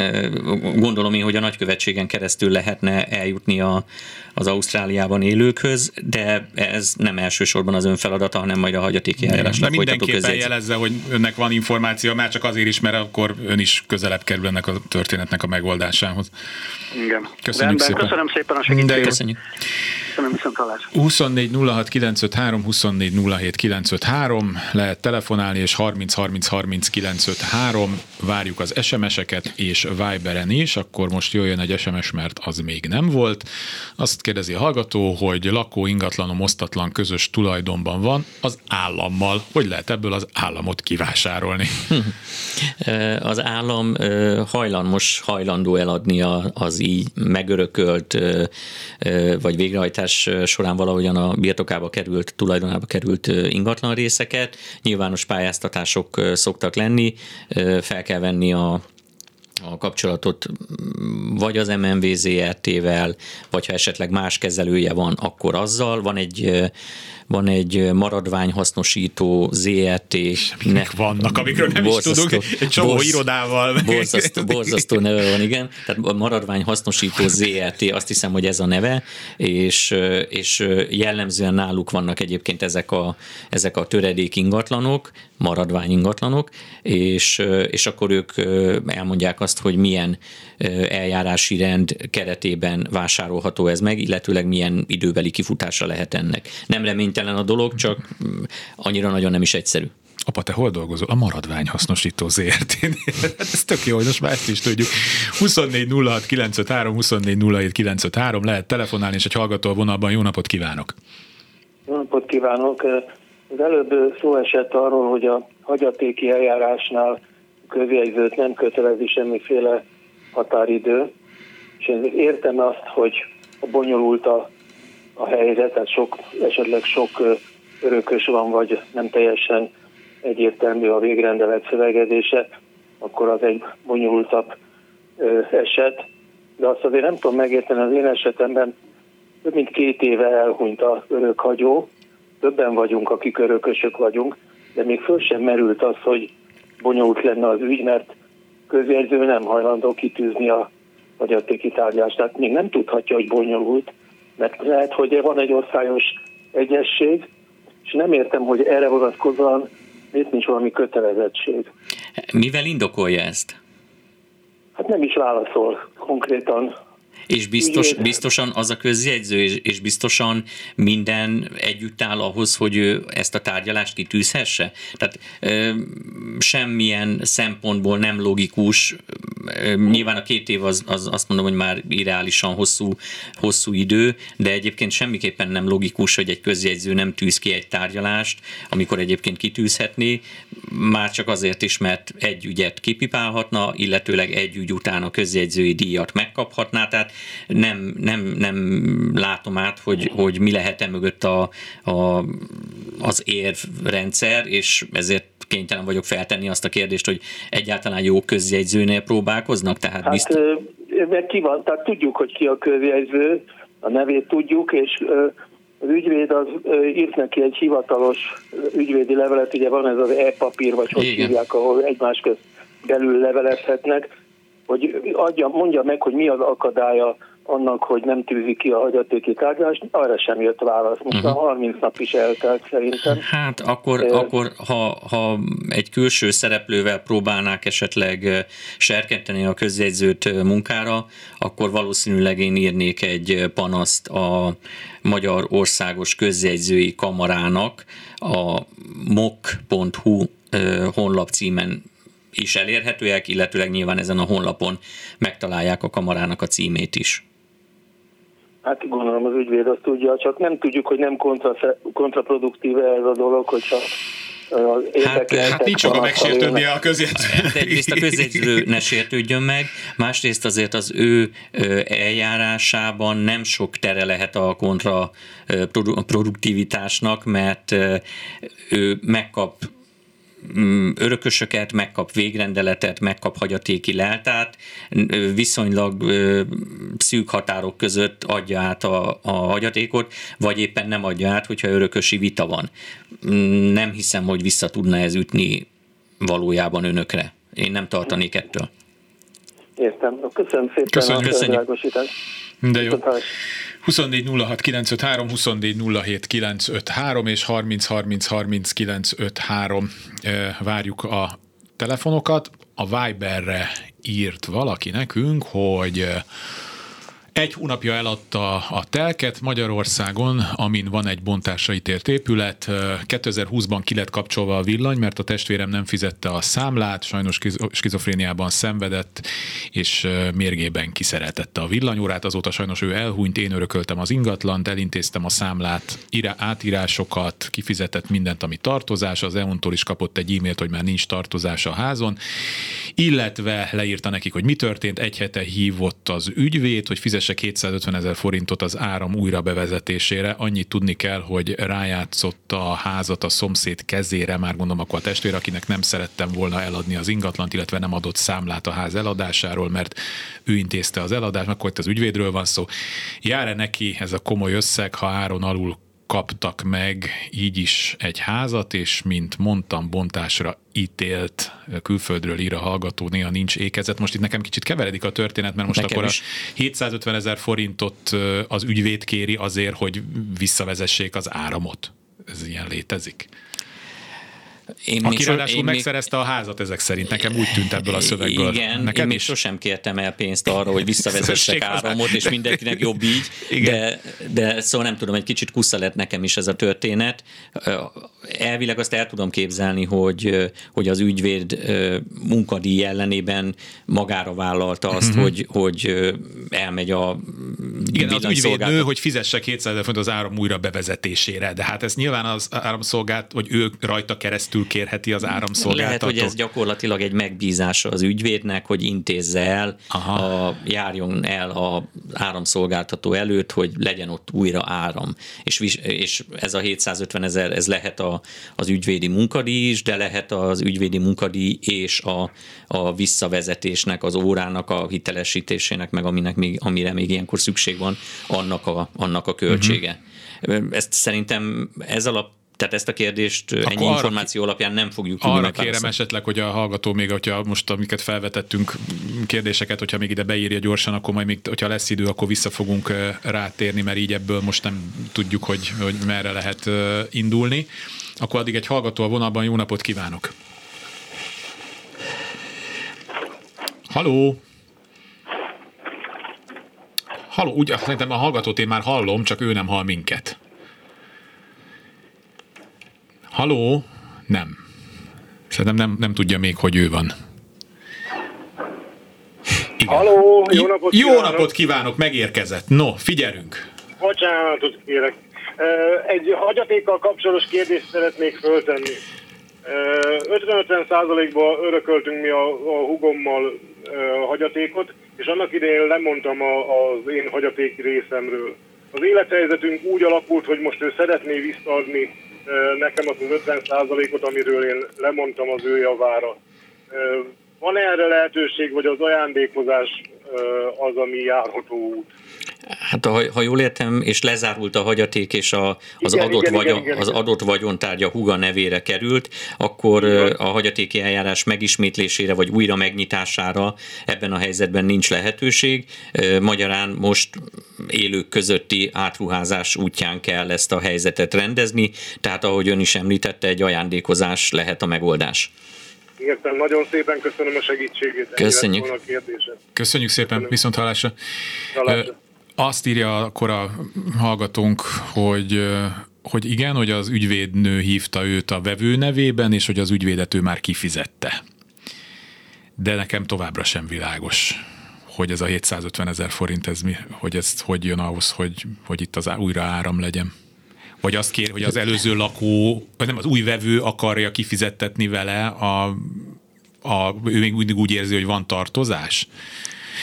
gondolom én, hogy a nagykövetségen keresztül lehetne eljutni a, az Ausztráliában élőkhöz, de ez nem elsősorban az ön feladata, hanem majd a hagyatéki eljárásnak De mindenképpen jelezze, hogy önnek van információ, már csak azért is, mert akkor ön is közelebb kerül ennek a történetnek a megoldásához. Igen. Köszönjük szépen. Köszönöm szépen a segítséget. Köszönjük. Köszönöm, viszont 24 06 953, 24 07 953, lehet telefonálni, és 30 30 30 953, várjuk az SMS-eket, és Viberen is, akkor most jöjjön egy SMS, mert az még nem volt. Azt kérdezi a hallgató, hogy lakó ingatlanom osztatlan közös tulajdonban van az állammal. Hogy lehet ebből az államot kivásárolni? Az állam hajlamos, hajlandó eladni az így megörökölt, vagy végrehajtás során valahogyan a birtokába került, tulajdonába került ingatlan részeket. Nyilvános pályáztatások szoktak lenni, fel kell venni a a kapcsolatot vagy az MMVZRT-vel, vagy ha esetleg más kezelője van, akkor azzal. Van egy van egy maradványhasznosító ZRT. Ne, vannak, amikről nem is tudunk, egy csomó borz, irodával. Borzasztó, borzasztó neve van, igen. Tehát a maradványhasznosító ZRT, azt hiszem, hogy ez a neve, és, és jellemzően náluk vannak egyébként ezek a, ezek a töredék ingatlanok, maradvány ingatlanok, és, és akkor ők elmondják azt, hogy milyen eljárási rend keretében vásárolható ez meg, illetőleg milyen időbeli kifutása lehet ennek. Nem reménytelen a dolog, csak annyira nagyon nem is egyszerű. Apa, te hol dolgozol? A maradvány hasznosító zrt hát ez tök jó, hogy most már ezt is tudjuk. 24 06 953, 24 07 953, lehet telefonálni, és egy hallgató a vonalban. Jó napot kívánok! Jó napot kívánok! Az előbb szó esett arról, hogy a hagyatéki eljárásnál közjegyzőt nem kötelezi semmiféle határidő, és én értem azt, hogy a bonyolult a, a helyzet, tehát sok, esetleg sok örökös van, vagy nem teljesen egyértelmű a végrendelet szövegezése, akkor az egy bonyolultabb eset. De azt azért nem tudom megérteni, az én esetemben több mint két éve elhunyt a örökhagyó, többen vagyunk, akik örökösök vagyunk, de még föl sem merült az, hogy bonyolult lenne az ügy, mert közjegyző nem hajlandó kitűzni a hagyatéki tárgyást. Tehát még nem tudhatja, hogy bonyolult, Mert lehet, hogy van egy országos egyesség, és nem értem, hogy erre vonatkozóan miért nincs valami kötelezettség. Mivel indokolja ezt? Hát nem is válaszol konkrétan és biztos, biztosan az a közjegyző, és biztosan minden együtt áll ahhoz, hogy ő ezt a tárgyalást kitűzhesse? Tehát ö, semmilyen szempontból nem logikus, ö, nyilván a két év az, az azt mondom, hogy már irreálisan hosszú, hosszú idő, de egyébként semmiképpen nem logikus, hogy egy közjegyző nem tűz ki egy tárgyalást, amikor egyébként kitűzhetné, már csak azért is, mert egy ügyet kipipálhatna, illetőleg egy ügy után a közjegyzői díjat megkaphatná, tehát nem, nem, nem látom át, hogy, hogy mi lehet-e mögött a, a, az érvrendszer, és ezért kénytelen vagyok feltenni azt a kérdést, hogy egyáltalán jó közjegyzőnél próbálkoznak? Tehát hát, bizt... mert ki van, tehát tudjuk, hogy ki a közjegyző, a nevét tudjuk, és az ügyvéd az írt neki egy hivatalos ügyvédi levelet, ugye van ez az e-papír, vagy hogy hívják, ahol egymás közt belül levelezhetnek, hogy adja, mondja meg, hogy mi az akadálya annak, hogy nem tűzi ki a hagyatéki tárgyalást, arra sem jött válasz. Most uh-huh. a 30 nap is eltelt szerintem. Hát akkor, uh, akkor ha, ha egy külső szereplővel próbálnák esetleg serkenteni a közjegyzőt munkára, akkor valószínűleg én írnék egy panaszt a Magyar Országos Közjegyzői Kamarának a mok.hu honlap címen is elérhetőek, illetőleg nyilván ezen a honlapon megtalálják a kamarának a címét is. Hát gondolom az ügyvéd azt tudja, csak nem tudjuk, hogy nem kontra, kontraproduktív ez a dolog, hogyha Hát, hát nincs joga megsértődni a közjegyző. Hát egyrészt a közjegyző ne sértődjön meg, másrészt azért az ő eljárásában nem sok tere lehet a kontraproduktivitásnak, mert ő megkap örökösöket, megkap végrendeletet, megkap hagyatéki leltát, viszonylag szűk határok között adja át a, a hagyatékot, vagy éppen nem adja át, hogyha örökösi vita van. Mm, nem hiszem, hogy vissza tudna ez ütni valójában önökre. Én nem tartanék ettől. Értem. Köszönöm szépen Köszönjük. a Köszönjük. De jó. 24 06 953, 24 07 953 és 30 30 30 953 várjuk a telefonokat. A Viberre írt valaki nekünk, hogy egy hónapja eladta a telket Magyarországon, amin van egy bontásra ítélt épület. 2020-ban ki lett kapcsolva a villany, mert a testvérem nem fizette a számlát, sajnos skizofréniában szenvedett, és mérgében kiszereltette a villanyórát. Azóta sajnos ő elhunyt, én örököltem az ingatlant, elintéztem a számlát, átírásokat, kifizetett mindent, ami tartozás. Az EON-tól is kapott egy e-mailt, hogy már nincs tartozás a házon, illetve leírta nekik, hogy mi történt. Egy hete hívott az ügyvéd, hogy fizesse 250 ezer forintot az áram újra bevezetésére. Annyit tudni kell, hogy rájátszott a házat a szomszéd kezére, már mondom akkor a testvér, akinek nem szerettem volna eladni az ingatlant, illetve nem adott számlát a ház eladásáról, mert ő intézte az eladást, akkor itt az ügyvédről van szó. Jár-e neki ez a komoly összeg, ha áron alul kaptak meg így is egy házat, és mint mondtam, bontásra ítélt külföldről ír a hallgató, néha nincs ékezet. Most itt nekem kicsit keveredik a történet, mert most nekem akkor is. a 750 ezer forintot az ügyvéd kéri azért, hogy visszavezessék az áramot. Ez ilyen létezik? Én Aki ráadásul megszerezte még... a házat ezek szerint, nekem úgy tűnt ebből a szövegből. Igen, Neked én még is? sosem kértem el pénzt arra, hogy visszavezessek áramot, és mindenkinek jobb így, Igen. de, de szóval nem tudom, egy kicsit kusza lett nekem is ez a történet. Elvileg azt el tudom képzelni, hogy, hogy az ügyvéd munkadíj ellenében magára vállalta azt, uh-huh. hogy, hogy elmegy a Igen, az ügyvéd nő, hogy fizesse 200 font az áram újra bevezetésére, de hát ez nyilván az áramszolgált, hogy ő rajta keresztül kérheti az áramszolgáltató. Lehet, hogy ez gyakorlatilag egy megbízása az ügyvédnek, hogy intézze el, a, járjon el az áramszolgáltató előtt, hogy legyen ott újra áram. És, és ez a 750 ezer, ez lehet a, az ügyvédi munkadíj is, de lehet az ügyvédi munkadíj és a, a visszavezetésnek, az órának a hitelesítésének, meg aminek még, amire még ilyenkor szükség van, annak a, annak a költsége. Uh-huh. Ezt szerintem ez alap Tehát ezt a kérdést Akkor ennyi arra, információ alapján nem fogjuk tudni Arra kérem esetleg, hogy a hallgató még, hogyha most amiket felvetettünk kérdéseket, hogyha még ide beírja gyorsan, akkor majd még, hogyha lesz idő, akkor vissza fogunk rátérni, mert így ebből most nem tudjuk, hogy, hogy merre lehet indulni. Akkor addig egy hallgató a vonalban, jó napot kívánok! Haló! Haló, úgy, szerintem a hallgatót én már hallom, csak ő nem hall minket. Haló? Nem. Szerintem nem, nem tudja még, hogy ő van. Igen. Haló, jó napot Jó kívánok. napot kívánok, megérkezett. No, figyelünk. Bocsánatot kérek. Egy hagyatékkal kapcsolatos kérdést szeretnék föltenni. 50-50 százalékban örököltünk mi a, a hugommal hagyatékot, és annak idején lemondtam a, az én hagyaték részemről. Az élethelyzetünk úgy alakult, hogy most ő szeretné visszaadni nekem az 50 százalékot, amiről én lemondtam az ő javára. Van erre lehetőség, vagy az ajándékozás az, ami járható út? Hát ha, ha jól értem, és lezárult a hagyaték, és a, az, igen, adott, igen, vagyon, igen, igen, az adott vagyontárgya huga nevére került, akkor igen. a hagyatéki eljárás megismétlésére vagy újra megnyitására ebben a helyzetben nincs lehetőség. Magyarán most élők közötti átruházás útján kell ezt a helyzetet rendezni, tehát ahogy ön is említette, egy ajándékozás lehet a megoldás. Értem, nagyon szépen köszönöm a segítségét. Köszönjük. A Köszönjük szépen, köszönöm. viszont hallásra. hallásra. Azt írja akkor a hallgatónk, hogy hogy igen, hogy az ügyvédnő hívta őt a vevő nevében, és hogy az ügyvédet ő már kifizette. De nekem továbbra sem világos, hogy ez a 750 ezer forint, ez mi, hogy ez hogy jön ahhoz, hogy, hogy itt az újra áram legyen. Vagy azt kér, hogy az előző lakó, vagy nem, az új vevő akarja kifizettetni vele, a, a, ő még mindig úgy érzi, hogy van tartozás.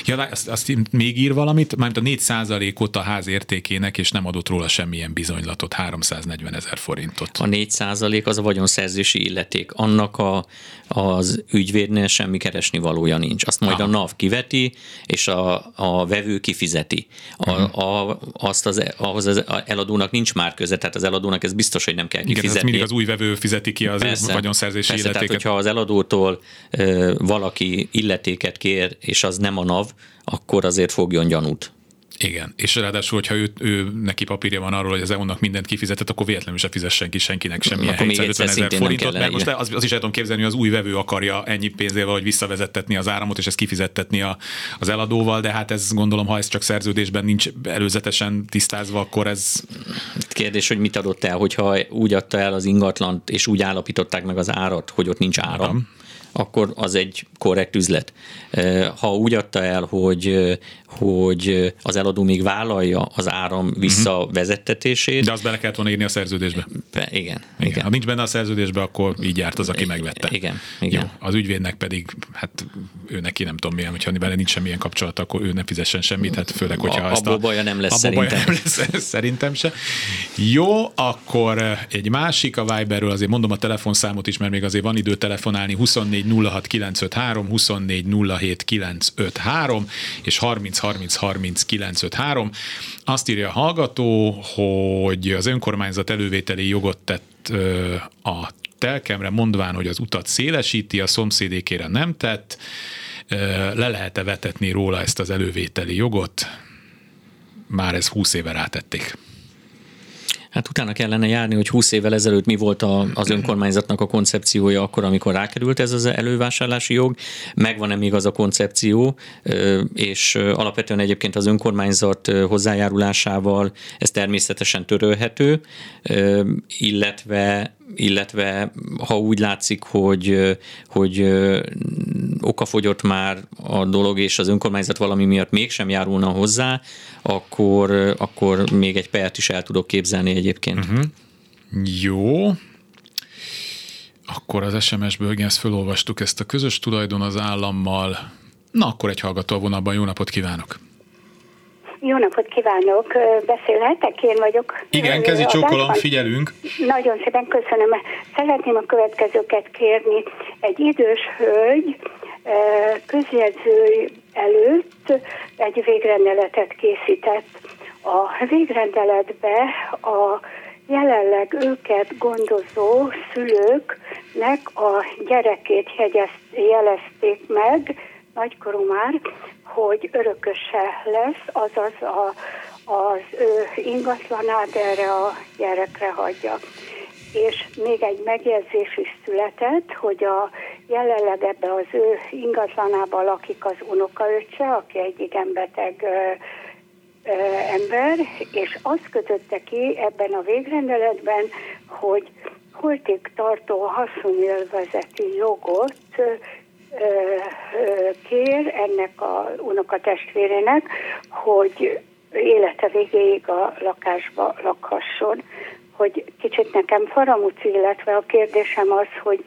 Ja, azt, azt még ír valamit, mármint a 4 százalékot a ház értékének, és nem adott róla semmilyen bizonylatot, 340 ezer forintot. A 4 százalék az a vagyonszerzési illeték. Annak a, az ügyvédnél semmi keresni valója nincs. Azt majd Aha. a NAV kiveti, és a, a vevő kifizeti. A, uh-huh. a, azt az, ahhoz az eladónak nincs már köze, tehát az eladónak ez biztos, hogy nem kell kifizetni. Igen, mindig az új vevő fizeti ki az persze, vagyonszerzési persze, illetéket. Tehát, hogyha az eladótól ö, valaki illetéket kér, és az nem a NAV, akkor azért fogjon gyanút. Igen, és ráadásul, hogyha ő, ő neki papírja van arról, hogy az EU-nak mindent kifizetett, akkor véletlenül se fizessen ki senkinek semmilyen 750 ezer forintot, mert most az, az is el tudom képzelni, hogy az új vevő akarja ennyi pénzével, hogy visszavezettetni az áramot, és ezt kifizettetni a, az eladóval, de hát ez gondolom, ha ez csak szerződésben nincs előzetesen tisztázva, akkor ez... Kérdés, hogy mit adott el, hogyha úgy adta el az ingatlant, és úgy állapították meg az árat, hogy ott nincs áram, áram akkor az egy korrekt üzlet. Ha úgy adta el, hogy, hogy az eladó még vállalja az áram mhm. visszavezettetését. De azt bele kellett volna írni a szerződésbe. Be, igen, igen. igen. Ha nincs benne a szerződésbe, akkor így járt az, aki megvette. Igen, igen. Jó, az ügyvédnek pedig, hát ő neki nem tudom milyen, hogyha vele nincs semmilyen kapcsolat, akkor ő ne fizessen semmit, hát főleg, hogyha a, ezt a... baja nem lesz szerintem. nem lesz, szerintem se. Jó, akkor egy másik a Viberről, azért mondom a telefonszámot is, mert még azért van idő telefonálni, 24 06 953, 24 07 953, és 30 30 30 953. Azt írja a hallgató, hogy az önkormányzat elővételi jogot tett a telkemre, mondván, hogy az utat szélesíti, a szomszédékére nem tett, le lehet-e vetetni róla ezt az elővételi jogot? Már ez 20 éve rátették. Hát utána kellene járni, hogy 20 évvel ezelőtt mi volt a, az önkormányzatnak a koncepciója akkor, amikor rákerült ez az elővásárlási jog. Megvan-e még az a koncepció, és alapvetően egyébként az önkormányzat hozzájárulásával ez természetesen törölhető, illetve illetve ha úgy látszik, hogy, hogy okafogyott már a dolog, és az önkormányzat valami miatt mégsem járulna hozzá, akkor, akkor még egy pert is el tudok képzelni egyébként. Uh-huh. Jó. Akkor az SMS-ből, igen, ezt felolvastuk, ezt a közös tulajdon az állammal. Na, akkor egy hallgató a vonalban. Jó napot kívánok! Jó napot kívánok! Beszélhetek? Én vagyok. Igen, kezi csókolom, figyelünk. Nagyon szépen köszönöm. Szeretném a következőket kérni. Egy idős hölgy közjegyző előtt egy végrendeletet készített. A végrendeletbe a jelenleg őket gondozó szülőknek a gyerekét jelezték meg, nagykorú már, hogy örököse lesz, azaz a, az ő ingatlanát erre a gyerekre hagyja. És még egy megjegyzés is született, hogy a jelenleg ebbe az ő ingatlanába lakik az unokaöccse, aki egy igen beteg ö, ö, ember, és azt kötötte ki ebben a végrendeletben, hogy holtig tartó haszonélvezeti jogot kér ennek a unokatestvérének, hogy élete végéig a lakásba lakhasson. Hogy kicsit nekem faramúci, illetve a kérdésem az, hogy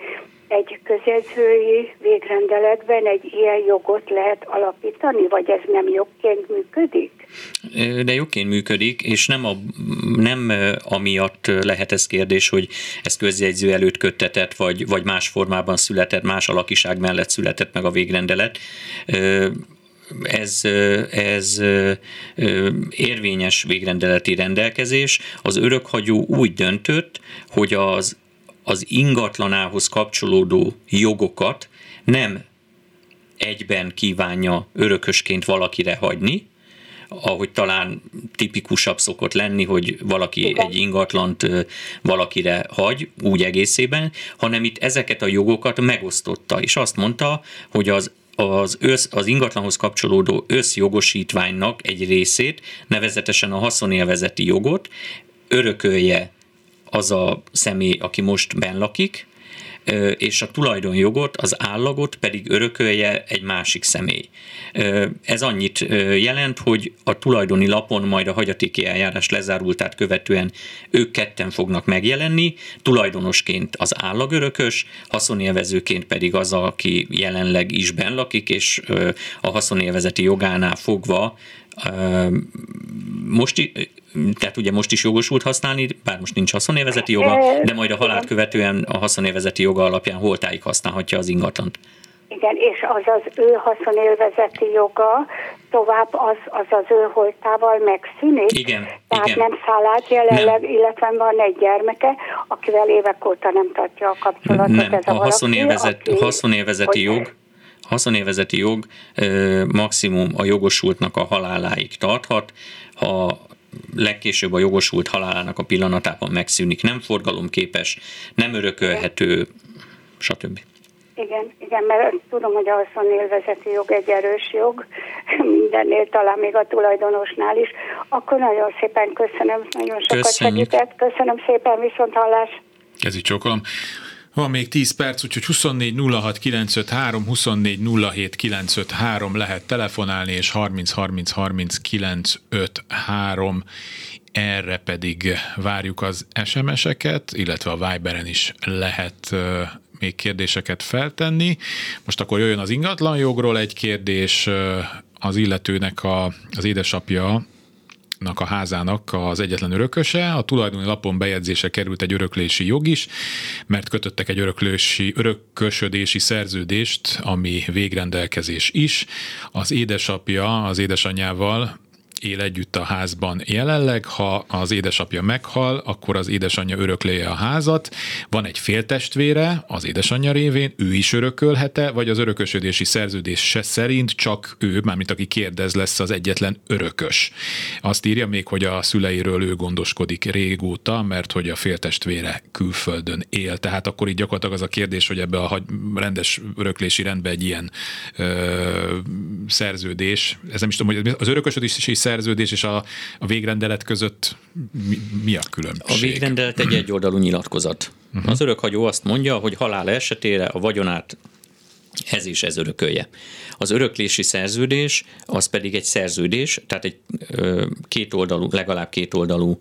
egy közjegyzői végrendeletben egy ilyen jogot lehet alapítani, vagy ez nem jogként működik? De jogként működik, és nem, a, nem amiatt lehet ez kérdés, hogy ez közjegyző előtt köttetett, vagy, vagy más formában született, más alakiság mellett született meg a végrendelet ez, ez érvényes végrendeleti rendelkezés. Az örökhagyó úgy döntött, hogy az az ingatlanához kapcsolódó jogokat nem egyben kívánja örökösként valakire hagyni, ahogy talán tipikusabb szokott lenni, hogy valaki Igen. egy ingatlant valakire hagy, úgy egészében, hanem itt ezeket a jogokat megosztotta, és azt mondta, hogy az az, össz, az ingatlanhoz kapcsolódó összjogosítványnak egy részét, nevezetesen a haszonélvezeti jogot örökölje az a személy, aki most benn lakik, és a tulajdonjogot, az állagot pedig örökölje egy másik személy. Ez annyit jelent, hogy a tulajdoni lapon majd a hagyatéki eljárás lezárultát követően ők ketten fognak megjelenni, tulajdonosként az állagörökös, haszonélvezőként pedig az, aki jelenleg is benn lakik, és a haszonélvezeti jogánál fogva most, tehát ugye most is jogosult használni, bár most nincs haszonélvezeti joga, de majd a halált követően a haszonélvezeti joga alapján holtáig használhatja az ingatlant. Igen, és az az ő haszonélvezeti joga tovább az az, az ő holtával megszűnik. Igen, Tehát igen. nem száll át jelenleg, nem. illetve van egy gyermeke, akivel évek óta nem tartja a kapcsolatot. Nem, ez a, a haszonélvezet, aki, haszonélvezeti jog haszonélvezeti jog maximum a jogosultnak a haláláig tarthat, ha legkésőbb a jogosult halálának a pillanatában megszűnik, nem forgalomképes, nem örökölhető, stb. Igen, igen, mert tudom, hogy a haszonélvezeti jog egy erős jog, mindennél, talán még a tulajdonosnál is. Akkor nagyon szépen köszönöm, nagyon sokat Köszönjük. segített. Köszönöm szépen, viszont hallás. Ez így csokolom. Van még 10 perc, úgyhogy 24 06 953, 24 07 953 lehet telefonálni, és 30 30 30 953 erre pedig várjuk az SMS-eket, illetve a Viberen is lehet még kérdéseket feltenni. Most akkor jöjjön az ingatlanjogról egy kérdés, az illetőnek a, az édesapja a házának az egyetlen örököse. A tulajdoni lapon bejegyzése került egy öröklési jog is, mert kötöttek egy öröklési, örökösödési szerződést, ami végrendelkezés is. Az édesapja az édesanyjával él együtt a házban jelenleg, ha az édesapja meghal, akkor az édesanyja örökléje a házat, van egy féltestvére az édesanyja révén, ő is örökölhete, vagy az örökösödési szerződés se szerint csak ő, mármint aki kérdez, lesz az egyetlen örökös. Azt írja még, hogy a szüleiről ő gondoskodik régóta, mert hogy a féltestvére külföldön él. Tehát akkor így gyakorlatilag az a kérdés, hogy ebbe a rendes öröklési rendbe egy ilyen ö, szerződés, ez nem is tudom, hogy az örökösödési szerződés és a, a végrendelet között mi, mi a különbség? A végrendelet egy egyoldalú nyilatkozat. Uh-huh. Az örökhagyó azt mondja, hogy halál esetére a vagyonát ez is ez örökölje. Az öröklési szerződés az pedig egy szerződés, tehát egy kétoldalú, legalább kétoldalú,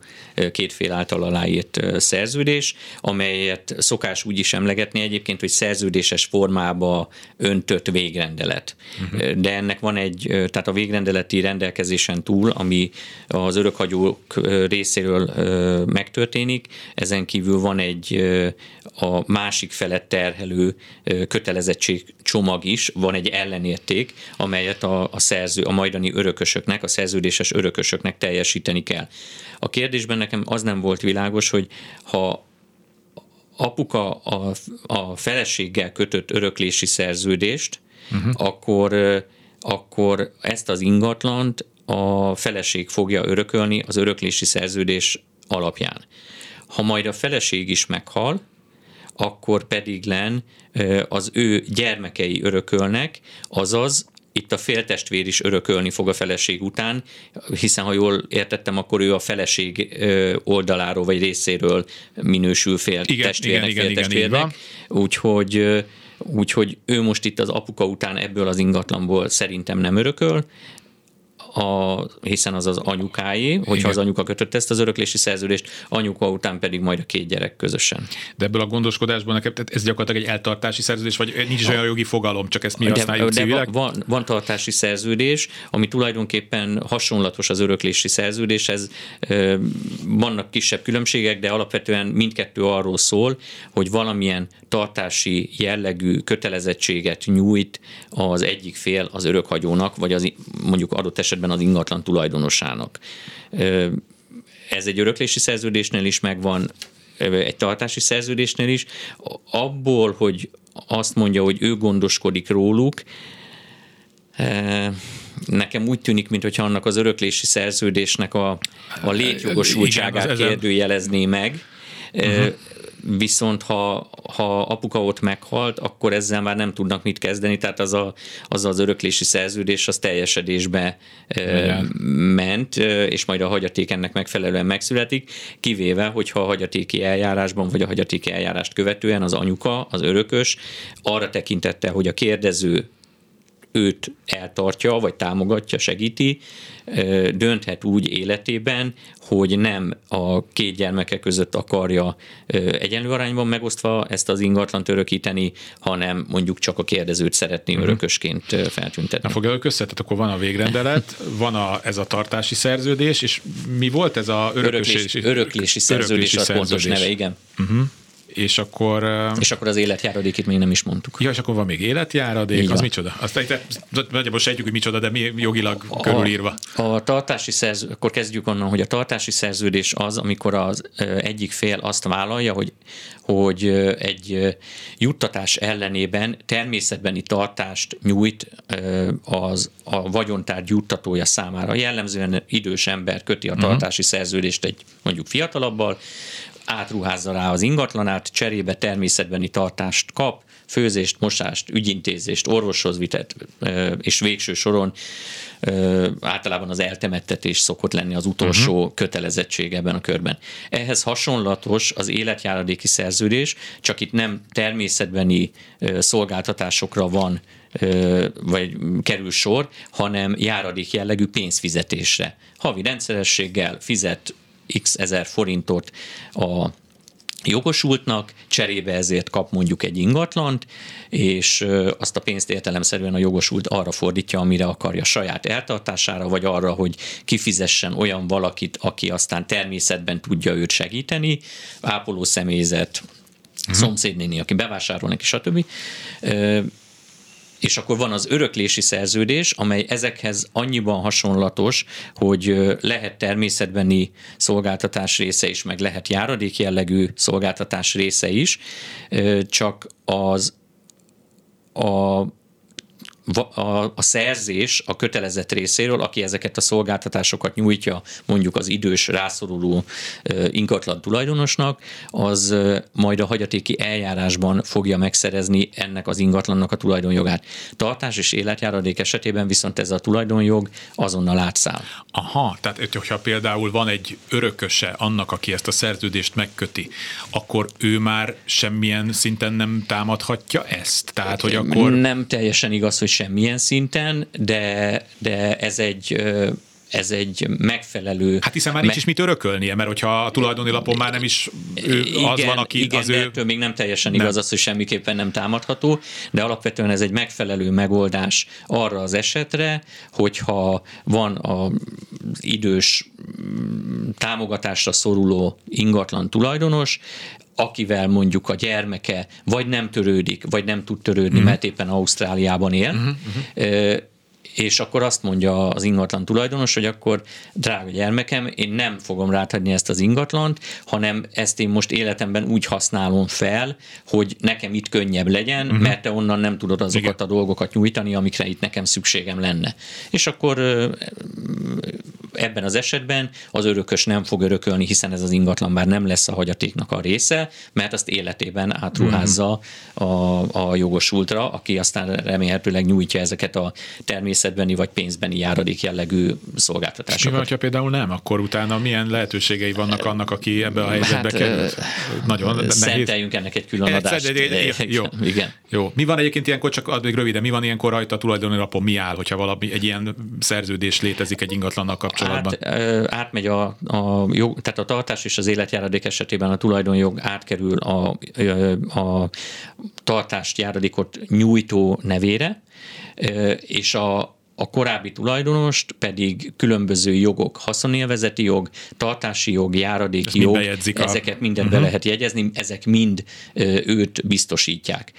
két fél által aláírt szerződés, amelyet szokás úgy is emlegetni egyébként, hogy szerződéses formába öntött végrendelet. Uh-huh. De ennek van egy, tehát a végrendeleti rendelkezésen túl, ami az örökhagyók részéről megtörténik, ezen kívül van egy a másik felett terhelő kötelezettség csomag is, van egy ellenérték, amelyet a, a szerző, a majdani örökösöknek, a szerződéses örökösöknek teljesíteni kell. A kérdésben nekem az nem volt világos, hogy ha apuka a, a feleséggel kötött öröklési szerződést, uh-huh. akkor, akkor ezt az ingatlant a feleség fogja örökölni az öröklési szerződés alapján. Ha majd a feleség is meghal, akkor pedig len az ő gyermekei örökölnek, azaz itt a féltestvér is örökölni fog a feleség után, hiszen ha jól értettem, akkor ő a feleség oldaláról vagy részéről minősül fél igen, testvérnek, igen, féltestvérnek. Úgyhogy Úgyhogy ő most itt az apuka után ebből az ingatlanból szerintem nem örököl, a, hiszen az az anyukáé, hogyha Igen. az anyuka kötött ezt az öröklési szerződést, anyuka után pedig majd a két gyerek közösen. De ebből a gondoskodásból nekem, tehát ez gyakorlatilag egy eltartási szerződés, vagy nincs is olyan jogi fogalom, csak ezt mi de, használjuk de civilek? Van, van tartási szerződés, ami tulajdonképpen hasonlatos az öröklési szerződéshez. Vannak kisebb különbségek, de alapvetően mindkettő arról szól, hogy valamilyen tartási jellegű kötelezettséget nyújt az egyik fél az örökhagyónak, vagy az mondjuk adott esetben esetben az ingatlan tulajdonosának. Ez egy öröklési szerződésnél is megvan, egy tartási szerződésnél is. Abból, hogy azt mondja, hogy ő gondoskodik róluk, nekem úgy tűnik, mintha annak az öröklési szerződésnek a, a létjogosultságát kérdőjelezné meg. Uh-huh viszont ha, ha apuka ott meghalt, akkor ezzel már nem tudnak mit kezdeni, tehát az a, az, az öröklési szerződés az teljesedésbe Igen. ment, és majd a hagyaték ennek megfelelően megszületik, kivéve, hogyha a hagyatéki eljárásban, vagy a hagyatéki eljárást követően az anyuka, az örökös arra tekintette, hogy a kérdező őt eltartja, vagy támogatja, segíti, dönthet úgy életében, hogy nem a két gyermeke között akarja egyenlő arányban megosztva ezt az ingatlant örökíteni, hanem mondjuk csak a kérdezőt szeretné uh-huh. örökösként feltüntetni. Na fogja össze, tehát akkor van a végrendelet, van a, ez a tartási szerződés, és mi volt ez a örökös, öröklési, öröklési szerződés, öröklési szerződés. a pontos neve, igen. Uh-huh és akkor... És akkor az életjáradék itt még nem is mondtuk. Ja, és akkor van még életjáradék, Így az van. micsoda? Azt nagyjából sejtjük, hogy micsoda, de mi jogilag a, körülírva. A tartási szerződés, akkor kezdjük onnan, hogy a tartási szerződés az, amikor az egyik fél azt vállalja, hogy hogy egy juttatás ellenében természetbeni tartást nyújt az a vagyontárgy juttatója számára. Jellemzően idős ember köti a mhm. tartási szerződést egy mondjuk fiatalabbal, átruházza rá az ingatlanát, cserébe természetbeni tartást kap, főzést, mosást, ügyintézést, orvoshoz vitet, és végső soron általában az eltemettetés szokott lenni az utolsó uh-huh. kötelezettség ebben a körben. Ehhez hasonlatos az életjáradéki szerződés, csak itt nem természetbeni szolgáltatásokra van vagy kerül sor, hanem járadék jellegű pénzfizetésre. Havi rendszerességgel fizet x ezer forintot a jogosultnak, cserébe ezért kap mondjuk egy ingatlant, és azt a pénzt értelemszerűen a jogosult arra fordítja, amire akarja saját eltartására, vagy arra, hogy kifizessen olyan valakit, aki aztán természetben tudja őt segíteni, ápoló személyzet, uh-huh. szomszédnéni, aki bevásárol neki, stb és akkor van az öröklési szerződés, amely ezekhez annyiban hasonlatos, hogy lehet természetbeni szolgáltatás része is, meg lehet járadék jellegű szolgáltatás része is, csak az a a, a szerzés a kötelezett részéről, aki ezeket a szolgáltatásokat nyújtja mondjuk az idős rászoruló ingatlan tulajdonosnak, az majd a hagyatéki eljárásban fogja megszerezni ennek az ingatlannak a tulajdonjogát. Tartás és életjáradék esetében viszont ez a tulajdonjog azonnal átszáll. Aha, tehát hogyha például van egy örököse annak, aki ezt a szerződést megköti, akkor ő már semmilyen szinten nem támadhatja ezt? Tehát, hogy akkor... Nem teljesen igaz, hogy semmilyen szinten, de, de ez egy ez egy megfelelő... Hát hiszen már nincs me- is mit örökölnie, mert hogyha a tulajdoni lapon már nem is ő igen, az van, aki igen, az ő... ettől még nem teljesen nem. igaz az, hogy semmiképpen nem támadható, de alapvetően ez egy megfelelő megoldás arra az esetre, hogyha van az idős támogatásra szoruló ingatlan tulajdonos, akivel mondjuk a gyermeke vagy nem törődik, vagy nem tud törődni, uh-huh. mert éppen Ausztráliában él, uh-huh, uh-huh és akkor azt mondja az ingatlan tulajdonos, hogy akkor drága gyermekem, én nem fogom rátadni ezt az ingatlant, hanem ezt én most életemben úgy használom fel, hogy nekem itt könnyebb legyen, uh-huh. mert te onnan nem tudod azokat Igen. a dolgokat nyújtani, amikre itt nekem szükségem lenne. És akkor ebben az esetben az örökös nem fog örökölni, hiszen ez az ingatlan már nem lesz a hagyatéknak a része, mert azt életében átruházza a, a jogosultra, aki aztán remélhetőleg nyújtja ezeket a természetbeni vagy pénzbeni járadék jellegű szolgáltatásokat. Mi van, ha például nem, akkor utána milyen lehetőségei vannak annak, aki ebbe a helyzetbe hát, került? Nagyon nehéz. Szenteljünk ennek egy külön adást. Jó. Igen. Jó. Mi van egyébként ilyenkor, csak addig röviden, mi van ilyenkor rajta a tulajdoni lapon, mi áll, hogyha valami egy ilyen szerződés létezik egy ingatlannal kapcsolatban? Hát, átmegy a, a jog, tehát a tartás és az életjáradék esetében a tulajdonjog átkerül a, a tartást járadékot nyújtó nevére, és a, a korábbi tulajdonost pedig különböző jogok, haszonélvezeti jog, tartási jog, járadéki jog, ezeket mindent uh-huh. be lehet jegyezni, ezek mind őt biztosítják.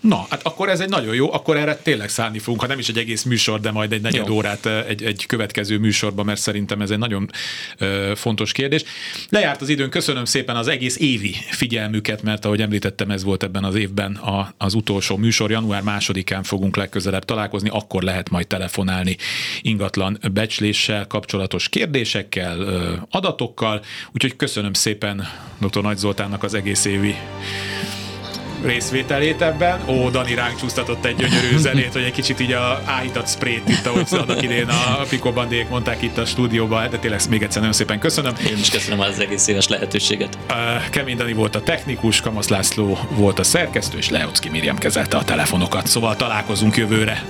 Na, hát akkor ez egy nagyon jó, akkor erre tényleg szállni fogunk, ha nem is egy egész műsor, de majd egy negyed jó. órát egy, egy következő műsorban, mert szerintem ez egy nagyon ö, fontos kérdés. Lejárt az időn, köszönöm szépen az egész évi figyelmüket, mert ahogy említettem, ez volt ebben az évben a, az utolsó műsor. Január másodikán fogunk legközelebb találkozni, akkor lehet majd telefonálni ingatlan becsléssel kapcsolatos kérdésekkel, ö, adatokkal, úgyhogy köszönöm szépen dr. Nagy Zoltánnak az egész évi részvételét ebben. Ó, Dani ránk csúsztatott egy gyönyörű zenét, hogy egy kicsit így a áhított sprayt itt, ahogy annak idén a Piko Bandék mondták itt a stúdióban, de tényleg még egyszer nagyon szépen köszönöm. Én is köszönöm az egész éves lehetőséget. Kemény Dani volt a technikus, Kamasz László volt a szerkesztő, és Leocki Miriam kezelte a telefonokat, szóval találkozunk jövőre.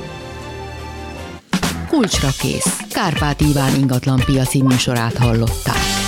Kulcsra kész. Kárpát Iván ingatlan piaci műsorát hallották.